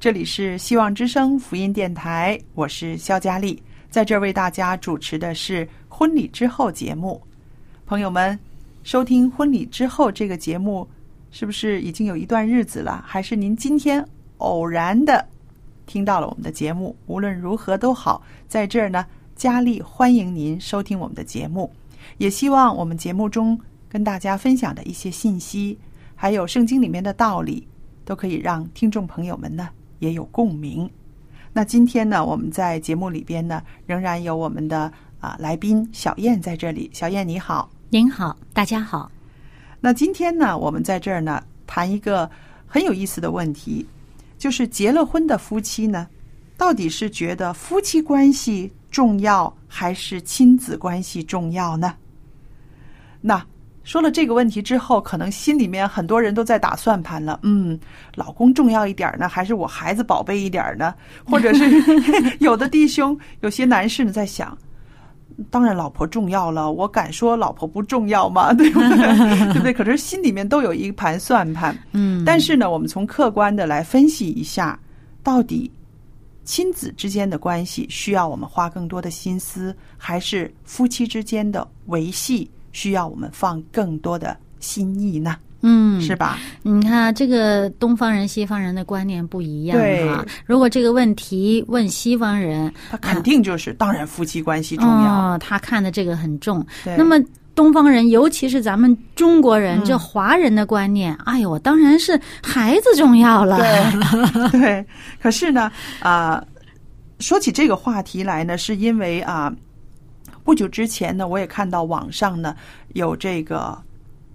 这里是希望之声福音电台，我是肖佳丽，在这儿为大家主持的是婚礼之后节目。朋友们，收听婚礼之后这个节目，是不是已经有一段日子了？还是您今天偶然的听到了我们的节目？无论如何都好，在这儿呢，佳丽欢迎您收听我们的节目，也希望我们节目中跟大家分享的一些信息，还有圣经里面的道理。都可以让听众朋友们呢也有共鸣。那今天呢，我们在节目里边呢，仍然有我们的啊来宾小燕在这里。小燕你好。您好，大家好。那今天呢，我们在这儿呢谈一个很有意思的问题，就是结了婚的夫妻呢，到底是觉得夫妻关系重要还是亲子关系重要呢？那说了这个问题之后，可能心里面很多人都在打算盘了。嗯，老公重要一点呢，还是我孩子宝贝一点呢？或者是 有的弟兄、有些男士呢在想，当然老婆重要了，我敢说老婆不重要吗？对不对？对不对？可是心里面都有一盘算盘。嗯，但是呢，我们从客观的来分析一下，到底亲子之间的关系需要我们花更多的心思，还是夫妻之间的维系？需要我们放更多的心意呢，嗯，是吧？你看，这个东方人、西方人的观念不一样对哈。如果这个问题问西方人，他肯定就是，当然夫妻关系重要，哦，他看的这个很重。对那么东方人，尤其是咱们中国人，嗯这华人的观念，哎呦，当然是孩子重要了。对 对。可是呢，啊、说起这个话题来呢，是因为啊、不久之前呢，我也看到网上呢有这个《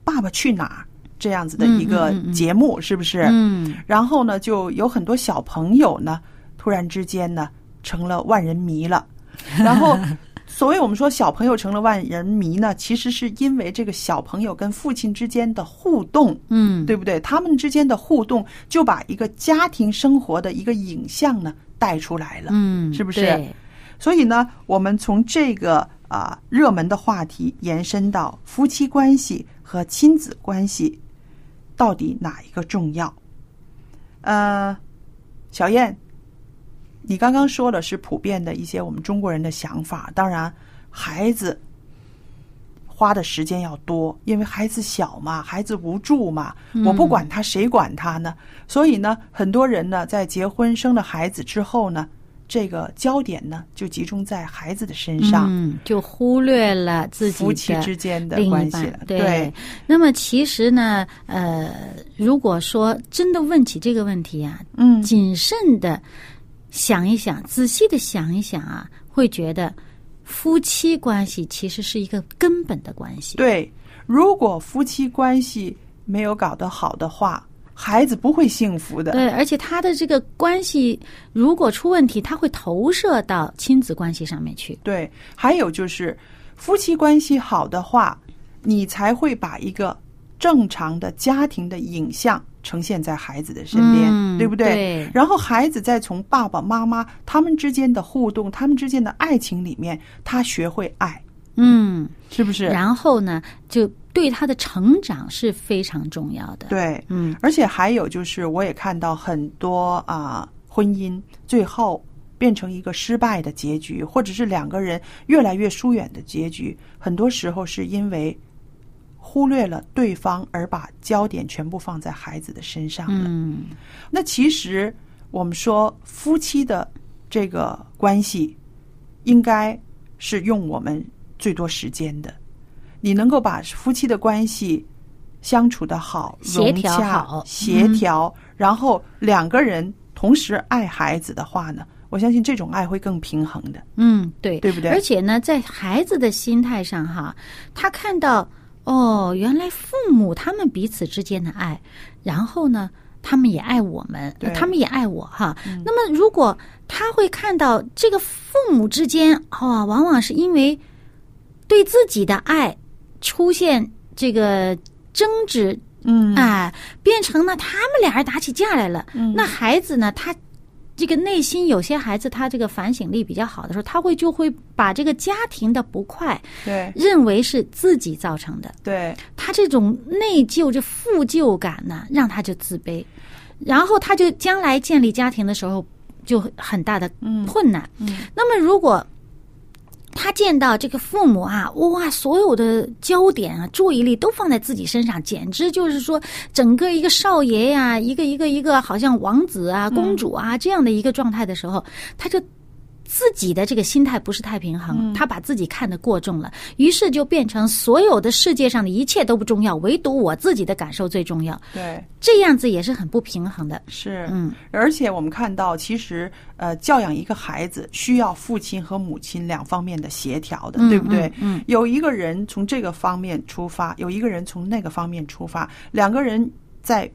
爸爸去哪儿》这样子的一个节目，是不是？嗯然后呢，就有很多小朋友呢，突然之间呢，成了万人迷了。然后，所谓我们说小朋友成了万人迷呢，其实是因为这个小朋友跟父亲之间的互动，嗯，对不对？他们之间的互动就把一个家庭生活的一个影像呢带出来了。嗯，是不是所以呢，我们从这个啊、热门的话题延伸到夫妻关系和亲子关系，到底哪一个重要？呃，小燕，你刚刚说的是普遍的一些我们中国人的想法，当然孩子。花的时间要多，因为孩子小嘛，孩子无助嘛，我不管他，谁管他呢？所以呢，很多人呢，在结婚生了孩子之后呢，这个焦点呢就集中在孩子的身上，嗯，就忽略了自己夫妻之间的关系了。对，那么其实呢，呃，如果说真的问起这个问题啊，嗯，谨慎的想一想，仔细的想一想啊，会觉得夫妻关系其实是一个根本的关系。对。如果夫妻关系没有搞得好的话，孩子不会幸福的。对，而且他的这个关系如果出问题，他会投射到亲子关系上面去。对，还有就是夫妻关系好的话，你才会把一个正常的家庭的影像呈现在孩子的身边，嗯对不对？对然后孩子再从爸爸妈妈他们之间的互动、他们之间的爱情里面，他学会爱，嗯，是不是？然后呢，就对他的成长是非常重要的。，对，嗯而且还有就是，我也看到很多啊、婚姻最后变成一个失败的结局，或者是两个人越来越疏远的结局，很多时候是因为忽略了对方，而把焦点全部放在孩子的身上了。嗯那其实我们说夫妻的这个关系，应该是用我们最多时间的。你能够把夫妻的关系相处的好、协调融洽好。协调，然后两个人同时爱孩子的话呢，我相信这种爱会更平衡的。嗯，对，对不对？而且呢，在孩子的心态上哈，他看到哦，原来父母他们彼此之间的爱，然后呢，他们也爱我们，他们也爱我哈。那么，如果他会看到这个父母之间哦，往往是因为对自己的爱出现这个争执，嗯。哎，变成呢他们俩人打起架来了。那孩子呢，他这个内心有些孩子他这个反省力比较好的时候，他会就会把这个家庭的不快对。认为是自己造成的，对。他这种内疚、这负疚感呢，让他就自卑，然后他就将来建立家庭的时候就很大的困难。嗯。那么如果他见到这个父母啊，哇，所有的焦点啊、注意力都放在自己身上，简直就是说，整个一个少爷呀、一个一个一个好像王子啊、公主啊、这样的一个状态的时候，他就自己的这个心态不是太平衡，他把自己看得过重了，于是就变成所有的世界上的一切都不重要，唯独我自己的感受最重要，对。这样子也是很不平衡的。是，嗯，而且我们看到，其实呃，教养一个孩子需要父亲和母亲两方面的协调的，嗯对不对？嗯嗯。有一个人从这个方面出发，有一个人从那个方面出发，两个人在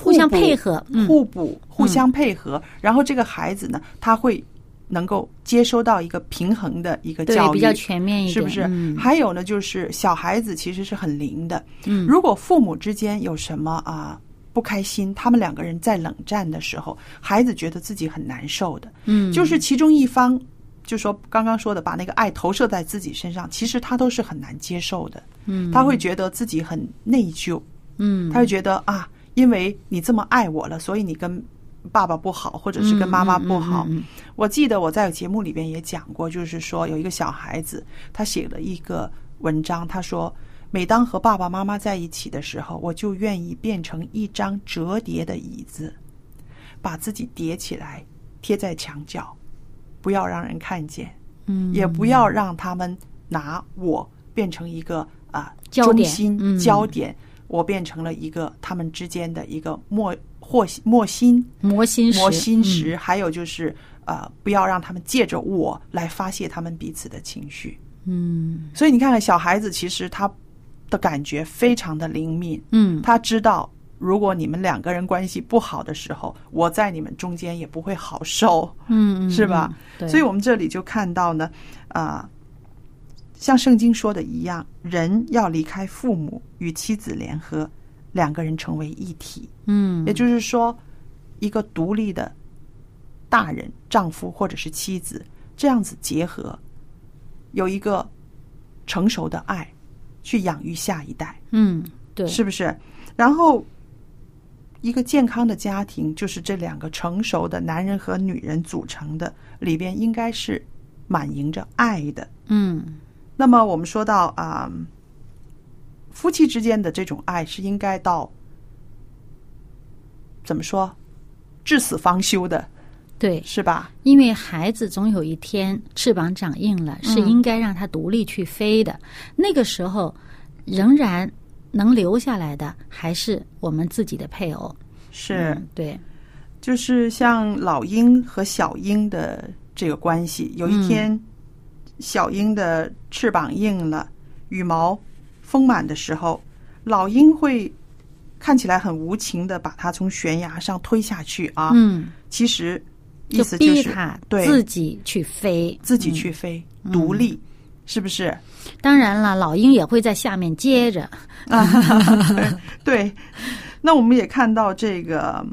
互相配合嗯。互补、互相配合，然后这个孩子呢，他会能够接收到一个平衡的一个教育，比较全面一点是不是？嗯。还有呢，就是小孩子其实是很灵的，嗯。如果父母之间有什么啊不开心，他们两个人在冷战的时候，孩子觉得自己很难受的，嗯，就是其中一方。就说刚刚说的，把那个爱投射在自己身上，其实他都是很难接受的。嗯，他会觉得自己很内疚，嗯，他会觉得啊，因为你这么爱我了，所以你跟爸爸不好，或者是跟妈妈不好。嗯嗯嗯我记得我在节目里边也讲过，就是说有一个小孩子，他写了一个文章，他说。每当和爸爸妈妈在一起的时候，我就愿意变成一张折叠的椅子，把自己叠起来贴在墙角，不要让人看见，嗯，也不要让他们拿我变成一个啊中心嗯焦点，我变成了一个他们之间的一个磨或莫心磨心石，磨心嗯石，还有就是呃，不要让他们借着我来发泄他们彼此的情绪。嗯所以你看看小孩子，其实他的感觉非常的灵敏，嗯他知道。如果你们两个人关系不好的时候，我在你们中间也不会好受。嗯嗯，是吧嗯？所以我们这里就看到呢，啊、像圣经说的一样，人要离开父母，与妻子联合，两个人成为一体。嗯也就是说，一个独立的大人，丈夫或者是妻子，这样子结合，有一个成熟的爱，去养育下一代，嗯对，是不是？然后。一个健康的家庭就是这两个成熟的男人和女人组成的，里边应该是满盈着爱的。嗯那么我们说到啊、夫妻之间的这种爱是应该到怎么说，至死方休的，对，是吧？因为孩子总有一天翅膀长硬了，是嗯应该让他独立去飞的。那个时候，仍然能留下来的还是我们自己的配偶。是，嗯对，就是像老鹰和小鹰的这个关系。有一天，小鹰的翅膀硬了，羽毛丰满的时候，老鹰会看起来很无情的把它从悬崖上推下去啊。嗯，其实意思就是逼他对自己去飞，自己去飞，独立。是不是？当然了，老鹰也会在下面接着。对，那我们也看到这个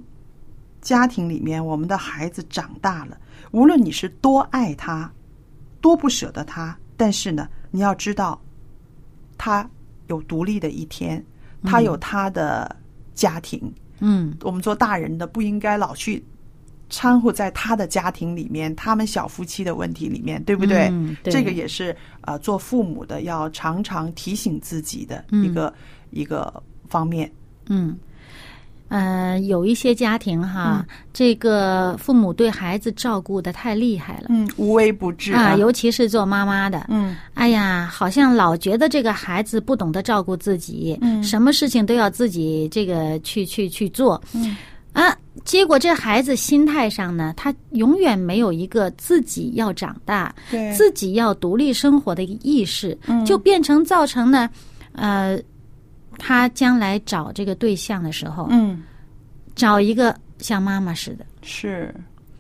家庭里面，我们的孩子长大了，无论你是多爱他，多不舍得他，但是呢，你要知道，他有独立的一天，他有他的家庭。嗯我们做大人的不应该老去掺和在他的家庭里面，他们小夫妻的问题里面，对不对？嗯对这个也是呃，做父母的要常常提醒自己的嗯一个、一个方面。嗯。呃，有一些家庭哈，这个父母对孩子照顾的太厉害了、嗯，无微不至啊，尤其是做妈妈的，嗯。哎呀，好像老觉得这个孩子不懂得照顾自己，嗯。什么事情都要自己这个去去去做，嗯。啊，结果这孩子心态上呢，他永远没有一个自己要长大、对。自己要独立生活的意识，嗯。就变成造成呢，呃，他将来找这个对象的时候，嗯找一个像妈妈似的。是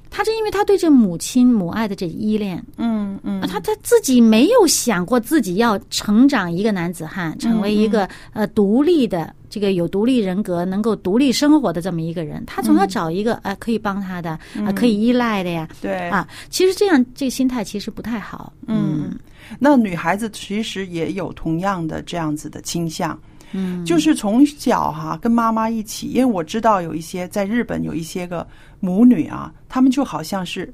他是因为他对这母亲母爱的这依恋，嗯嗯啊，他他自己没有想过自己要成长一个男子汉，成为一个呃独立的这个有独立人格、能够独立生活的这么一个人。他总要找一个呃可以帮他的啊、可以依赖的呀对啊。其实这样这个心态其实不太好。嗯，那女孩子其实也有同样的这样子的倾向。嗯，就是从小哈、跟妈妈一起，因为我知道有一些在日本有一些个母女啊，她们就好像是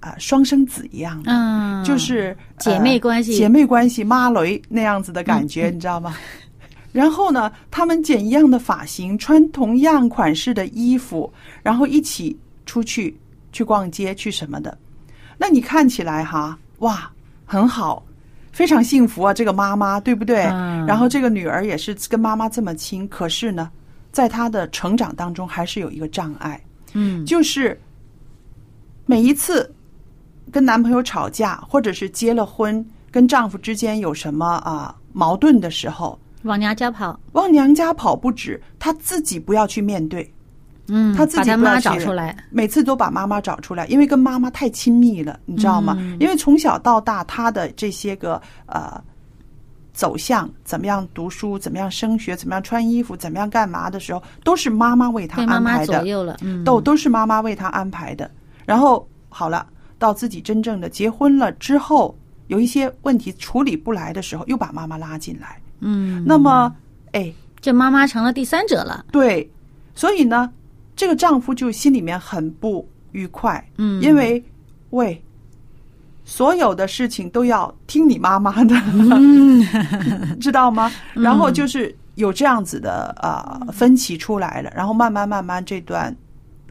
啊、双生子一样的，嗯，就是姐妹关系呃姐妹关系妈雷那样子的感觉，你知道吗？然后呢，她们剪一样的发型，穿同样款式的衣服，然后一起出去去逛街去什么的。那你看起来哈，哇，很好，非常幸福啊，这个妈妈对不对？嗯。然后这个女儿也是跟妈妈这么亲，可是呢，在她的成长当中还是有一个障碍，嗯。就是每一次跟男朋友吵架，或者是结了婚跟丈夫之间有什么啊矛盾的时候，往娘家跑，往娘家跑不止，她自己不要去面对，嗯，他自把他妈己不要找出来，每次都把妈妈找出来，因为跟妈妈太亲密了，你知道吗？嗯因为从小到大，他的这些个呃走向，怎么样读书，怎么样升学，怎么样穿衣服，怎么样干嘛的时候，都是妈妈为他妈妈安排的，左右了，嗯，都都是妈妈为他安排的。然后好了，到自己真正的结婚了之后，有一些问题处理不来的时候，又把妈妈拉进来。嗯，那么，哎，这妈妈成了第三者了，对，所以呢，这个丈夫就心里面很不愉快，嗯因为喂，所有的事情都要听你妈妈的，知道吗？然后就是有这样子的呃分歧出来了，然后慢慢慢慢这段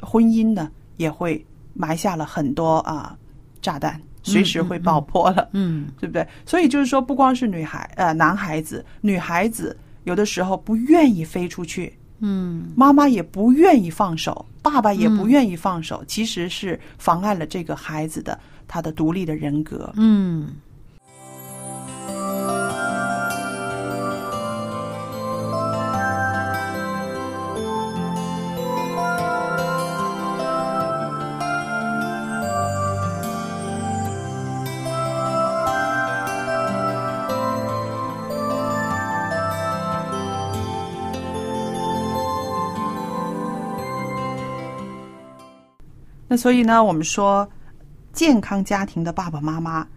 婚姻呢也会埋下了很多啊、炸弹，随时会爆破了。嗯对不对？所以就是说，不光是女孩，呃，男孩子、女孩子，有的时候不愿意飞出去，嗯妈妈也不愿意放手，爸爸也不愿意放手，其实是妨碍了这个孩子的他的独立的人格。嗯。所以呢，我们说，健康家庭的爸爸妈妈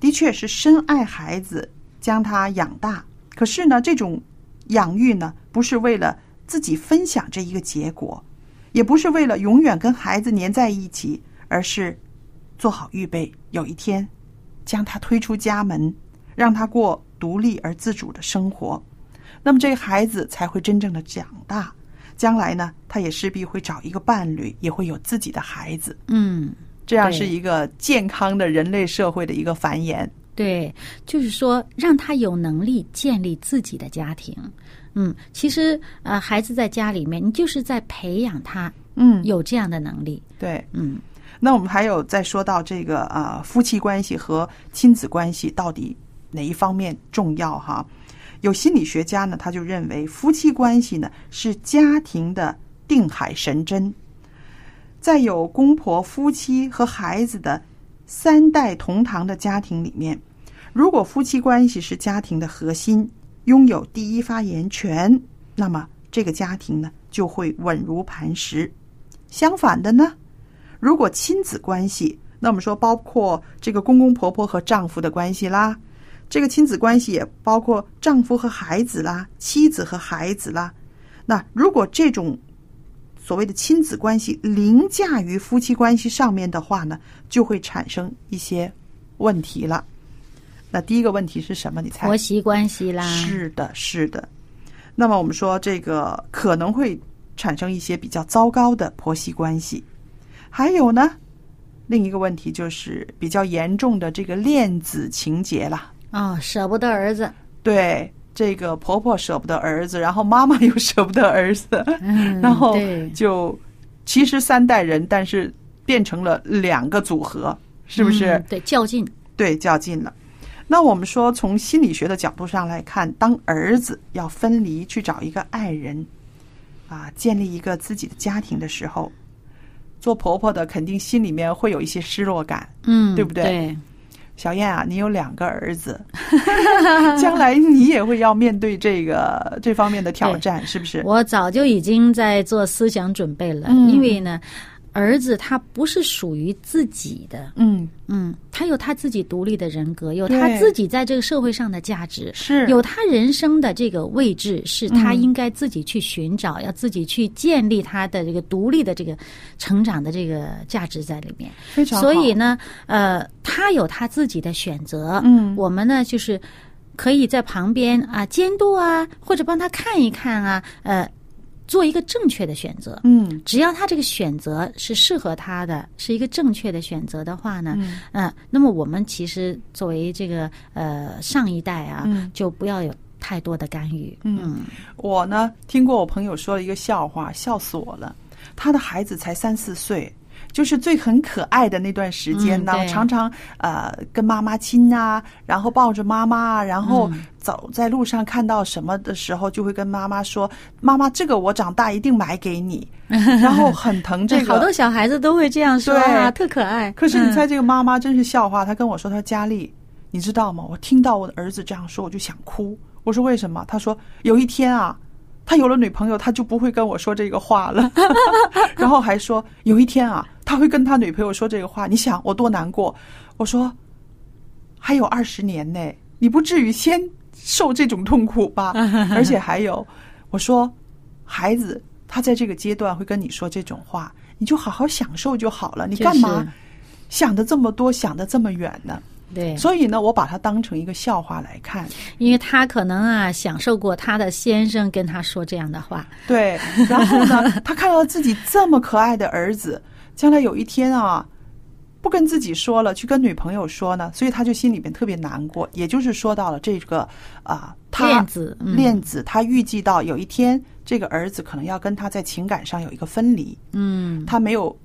的确是深爱孩子，将他养大。可是呢，这种养育呢，不是为了自己分享这一个结果，也不是为了永远跟孩子粘在一起，而是做好预备，有一天将他推出家门，让他过独立而自主的生活。那么这个孩子才会真正的长大。将来呢，他也势必会找一个伴侣，也会有自己的孩子。嗯，这样是一个健康的人类社会的一个繁衍。对，就是说让他有能力建立自己的家庭。嗯，其实呃，孩子在家里面，你就是在培养他嗯，有这样的能力。对。嗯那我们还有再说到这个啊、夫妻关系和亲子关系到底哪一方面重要哈？有心理学家呢，他就认为夫妻关系呢是家庭的定海神针，在有公婆、夫妻和孩子的三代同堂的家庭里面，如果夫妻关系是家庭的核心，拥有第一发言权，那么这个家庭呢就会稳如磐石。相反的呢，如果亲子关系，那我们说包括这个公公婆婆和丈夫的关系啦，这个亲子关系也包括丈夫和孩子啦，妻子和孩子啦。那如果这种所谓的亲子关系凌驾于夫妻关系上面的话呢，就会产生一些问题了。那第一个问题是什么？你猜？婆媳关系啦，是的，是的。那么我们说这个可能会产生一些比较糟糕的婆媳关系。还有呢，另一个问题就是比较严重的这个恋子情节了。哦，舍不得儿子，对，这个婆婆舍不得儿子，然后妈妈又舍不得儿子，嗯然后就其实三代人，但是变成了两个组合，是不是？嗯对，较劲，对，较劲了。那我们说，从心理学的角度上来看，当儿子要分离去找一个爱人，啊，建立一个自己的家庭的时候，做婆婆的肯定心里面会有一些失落感。嗯，对不对对，小燕啊，你有两个儿子，将来你也会要面对这个这方面的挑战，是不是？我早就已经在做思想准备了，嗯。因为呢，儿子他不是属于自己的，嗯，嗯，他有他自己独立的人格，有他自己在这个社会上的价值，是。有他人生的这个位置，是他嗯。应该自己去寻找，要自己去建立他的这个独立的这个成长的这个价值在里面。非常好。所以呢，呃，他有他自己的选择，嗯。我们呢就是可以在旁边啊监督啊，或者帮他看一看啊，呃，做一个正确的选择。嗯只要他这个选择是适合他的，是一个正确的选择的话呢，嗯呃，那么我们其实作为这个呃上一代啊，嗯就不要有太多的干预。嗯我呢听过我朋友说了一个笑话，笑死我了。他的孩子才三四岁，就是最很可爱的那段时间呢，嗯常常呃跟妈妈亲啊，然后抱着妈妈啊，然后嗯走在路上看到什么的时候，就会跟妈妈说：“妈妈，这个我长大一定买给你。”然后很疼这个。好多小孩子都会这样说啊，特可爱。可是你嗯猜这个妈妈真是笑话，她跟我说：“她说佳丽，你知道吗？我听到我的儿子这样说，我就想哭。”我说：“为什么？”她说：“有一天啊，他有了女朋友，他就不会跟我说这个话了。” 然后还说有一天啊，他会跟他女朋友说这个话。你想我多难过？我说还有二十年呢，你不至于先受这种痛苦吧？而且还有，我说孩子他在这个阶段会跟你说这种话，你就好好享受就好了。你干嘛想的这么多，想的这么远呢？对，所以呢，我把它当成一个笑话来看。因为他可能啊享受过他的先生跟他说这样的话，对，然后呢，他看到自己这么可爱的儿子，将来有一天啊，不跟自己说了，去跟女朋友说呢，所以他就心里边特别难过。也就是说到了这个啊，他恋子嗯。恋子，他预计到有一天这个儿子可能要跟他在情感上有一个分离，嗯，他没有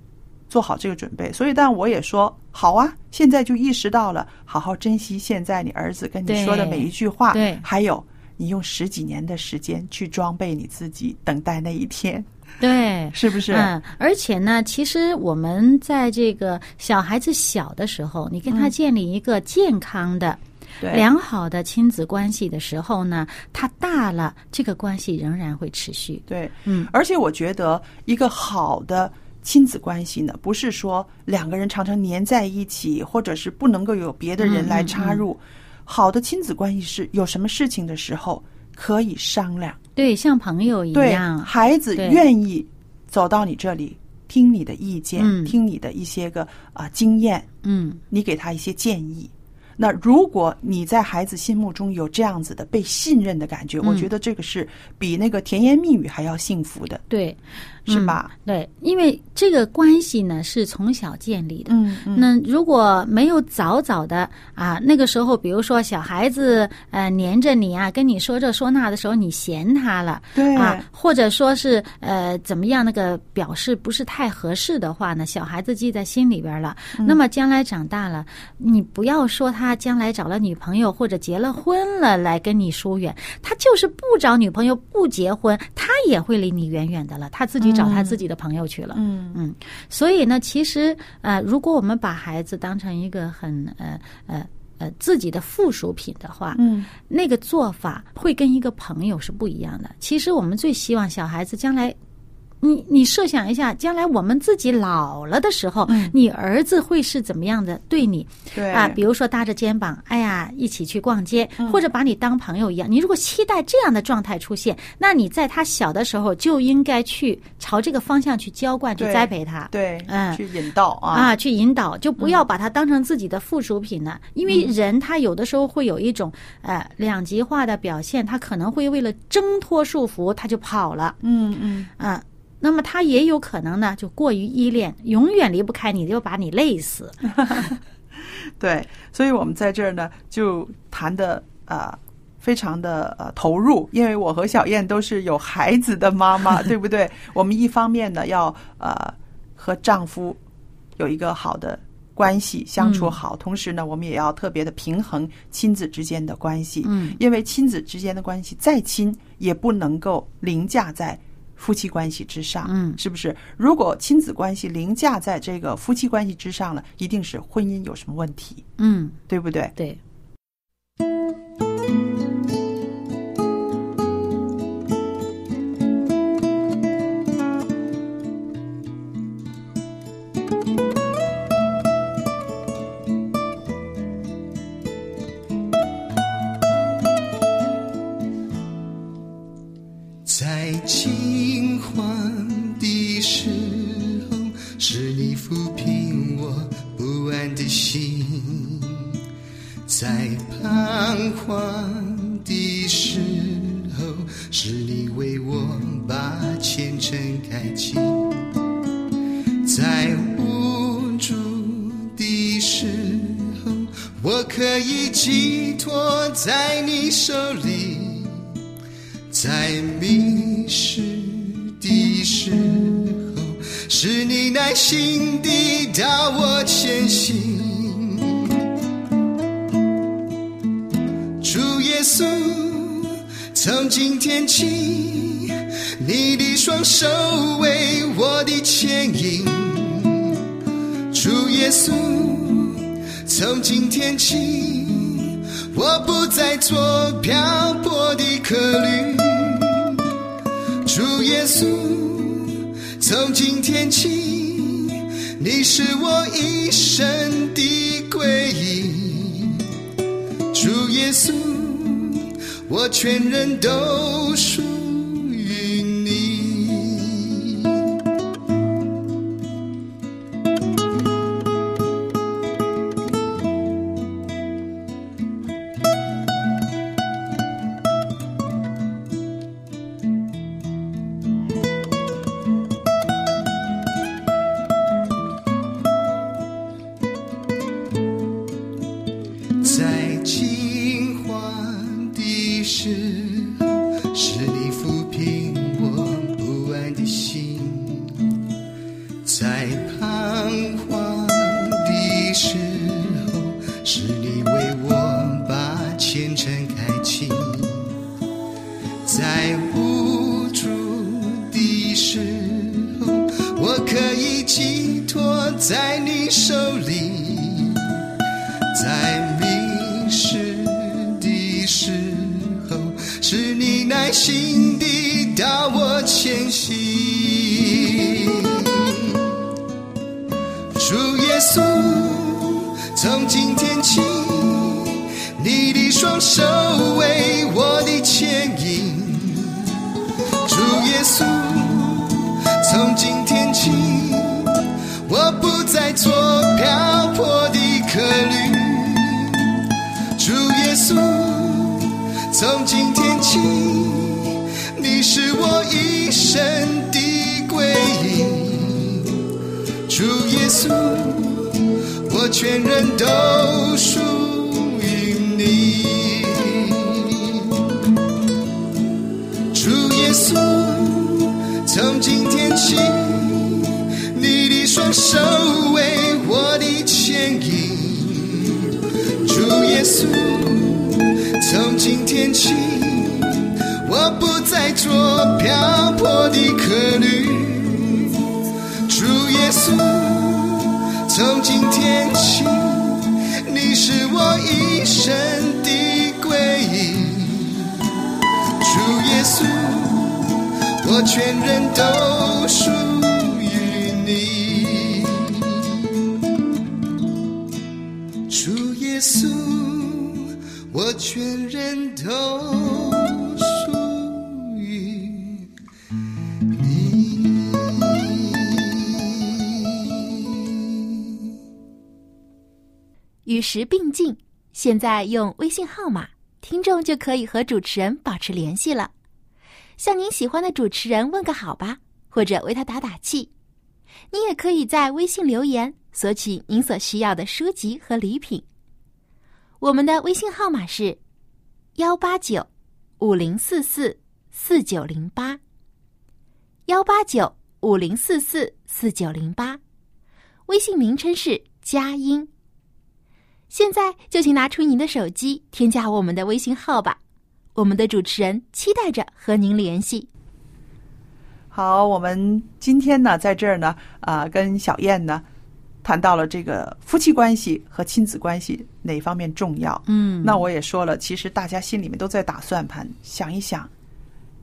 做好这个准备，所以但我也说好啊，现在就意识到了，好好珍惜现在你儿子跟你说的每一句话，对。还有你用十几年的时间去装备你自己，等待那一天，对。是不是？嗯，而且呢，其实我们在这个小孩子小的时候，你跟他嗯建立一个健康的、对，良好的亲子关系的时候呢，他大了，这个关系仍然会持续。对，嗯，而且我觉得一个好的亲子关系呢，不是说两个人常常黏在一起，或者是不能够有别的人来插入。好的亲子关系是有什么事情的时候可以商量，对，像朋友一对样。孩子愿意走到你这里听你的意见，嗯听你的一些个啊、经验，嗯，你给他一些建议。那如果你在孩子心目中有这样子的被信任的感觉，我嗯觉得这个是比那个甜言蜜语还要幸福的，对，是吧？对，因为这个关系呢是从小建立的。嗯嗯那如果没有早早的啊，那个时候，比如说小孩子呃黏着你啊，跟你说这说那的时候，你嫌他了，对啊，或者说是呃怎么样，那个表示不是太合适的话呢，小孩子记在心里边了。嗯那么将来长大了，你不要说他将来找了女朋友或者结了婚了来跟你疏远，他就是不找女朋友不结婚，他也会离你远远的了，他自己找他自己的朋友去了。嗯嗯，所以呢，其实呃，如果我们把孩子当成一个很呃呃呃自己的附属品的话，嗯，那个做法会跟一个朋友是不一样的。其实我们最希望小孩子将来。你你设想一下，将来我们自己老了的时候，嗯你儿子会是怎么样的对你？对啊，比如说搭着肩膀，哎呀，一起去逛街，嗯或者把你当朋友一样。你如果期待这样的状态出现，那你在他小的时候就应该去朝这个方向去浇灌、去栽培他。对，嗯去引导啊，啊，去引导，就不要把他当成自己的附属品了。因为人他有的时候会有一种呃两极化的表现，他可能会为了挣脱束缚，他就跑了。嗯嗯，啊，那么他也有可能呢，就过于依恋，永远离不开你，就把你累死。对，所以我们在这儿呢就谈的呃。非常的呃投入，因为我和小燕都是有孩子的妈妈，对不对？我们一方面呢要呃和丈夫有一个好的关系相处好，同时呢我们也要特别的平衡亲子之间的关系，嗯，因为亲子之间的关系再亲也不能够凌驾在夫妻关系之上，嗯是不是？如果亲子关系凌驾在这个夫妻关系之上了，一定是婚姻有什么问题，嗯，对不对？对。在彷徨的时候，是你为我把前程开启；在无助的时候，我可以寄托在你手里。在迷失的时候，是你耐心地导我前行。耶稣，从今天起，你的双手为我的牵引。主耶稣，从今天起。我不再做漂泊的客旅，主耶稣，从今天起，你是我一生的归依。主耶稣，我全人都属手里。在迷失的时候，是你耐心地导我前行。主耶稣，从今天起，你的双手全人都属于你。主耶稣，从今天起，你的双手为我的牵引。主耶稣，从今天起，我不再做漂泊的客旅。主耶稣，从今神的归依，主耶稣，我全人都属于你。主耶稣，我全人都属于你。与时并进。现在用微信号码，听众就可以和主持人保持联系了。向您喜欢的主持人问个好吧，或者为他打打气。你也可以在微信留言索取您所需要的书籍和礼品。我们的微信号码是幺八九五零四四四九零八，幺八九五零四四四九零八。微信名称是佳音。现在就请拿出您的手机，添加我们的微信号吧。我们的主持人期待着和您联系。好，我们今天呢，在这儿呢，啊、跟小燕呢，谈到了这个夫妻关系和亲子关系哪方面重要。嗯，那我也说了，其实大家心里面都在打算盘，想一想，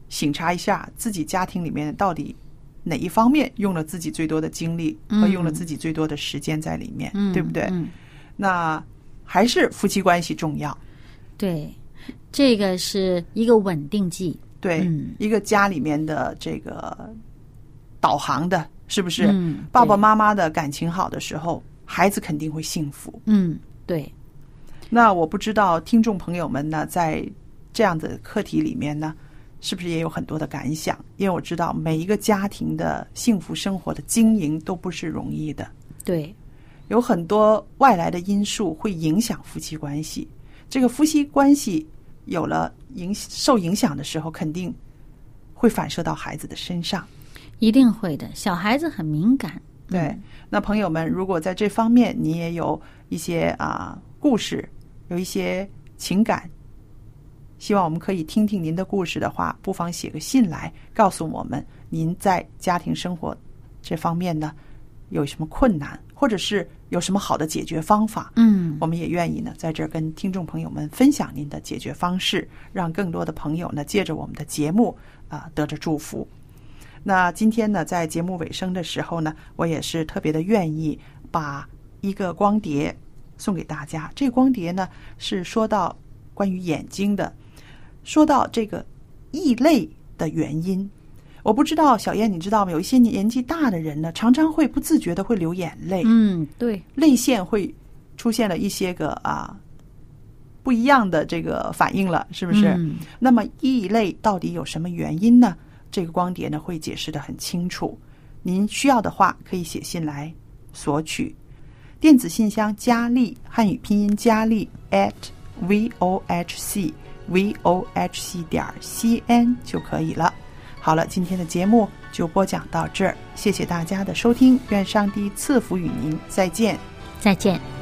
醒察一下自己家庭里面到底哪一方面用了自己最多的精力和用了自己最多的时间在里面，嗯对不对？嗯，那还是夫妻关系重要。对，这个是一个稳定剂。对，嗯一个家里面的这个导航的，是不是？嗯爸爸妈妈的感情好的时候，孩子肯定会幸福。嗯，对，那我不知道听众朋友们呢，在这样的课题里面呢，是不是也有很多的感想？因为我知道每一个家庭的幸福生活的经营都不是容易的，对，有很多外来的因素会影响夫妻关系。这个夫妻关系有了影受影响的时候，肯定会反射到孩子的身上。一定会的。小孩子很敏感。对，那朋友们，如果在这方面你也有一些啊故事，有一些情感，希望我们可以听听您的故事的话，不妨写个信来告诉我们，您在家庭生活这方面呢有什么困难，或者是有什么好的解决方法。嗯，我们也愿意呢，在这儿跟听众朋友们分享您的解决方式，让更多的朋友呢，借着我们的节目啊、得着祝福。那今天呢，在节目尾声的时候呢，我也是特别的愿意把一个光碟送给大家。这个光碟呢，是说到关于眼睛的，说到这个异类的原因。我不知道小燕，你知道吗？有一些年纪大的人呢，常常会不自觉的会流眼泪。嗯，对，泪腺会出现了一些个啊不一样的这个反应了，是不是？嗯那么异类到底有什么原因呢？这个光碟呢会解释的很清楚。您需要的话可以写信来索取。电子信箱佳丽汉语拼音佳丽 at v o h c v o h c 点 c n 就可以了。好了，今天的节目就播讲到这儿，谢谢大家的收听，愿上帝赐福与您，再见。再见。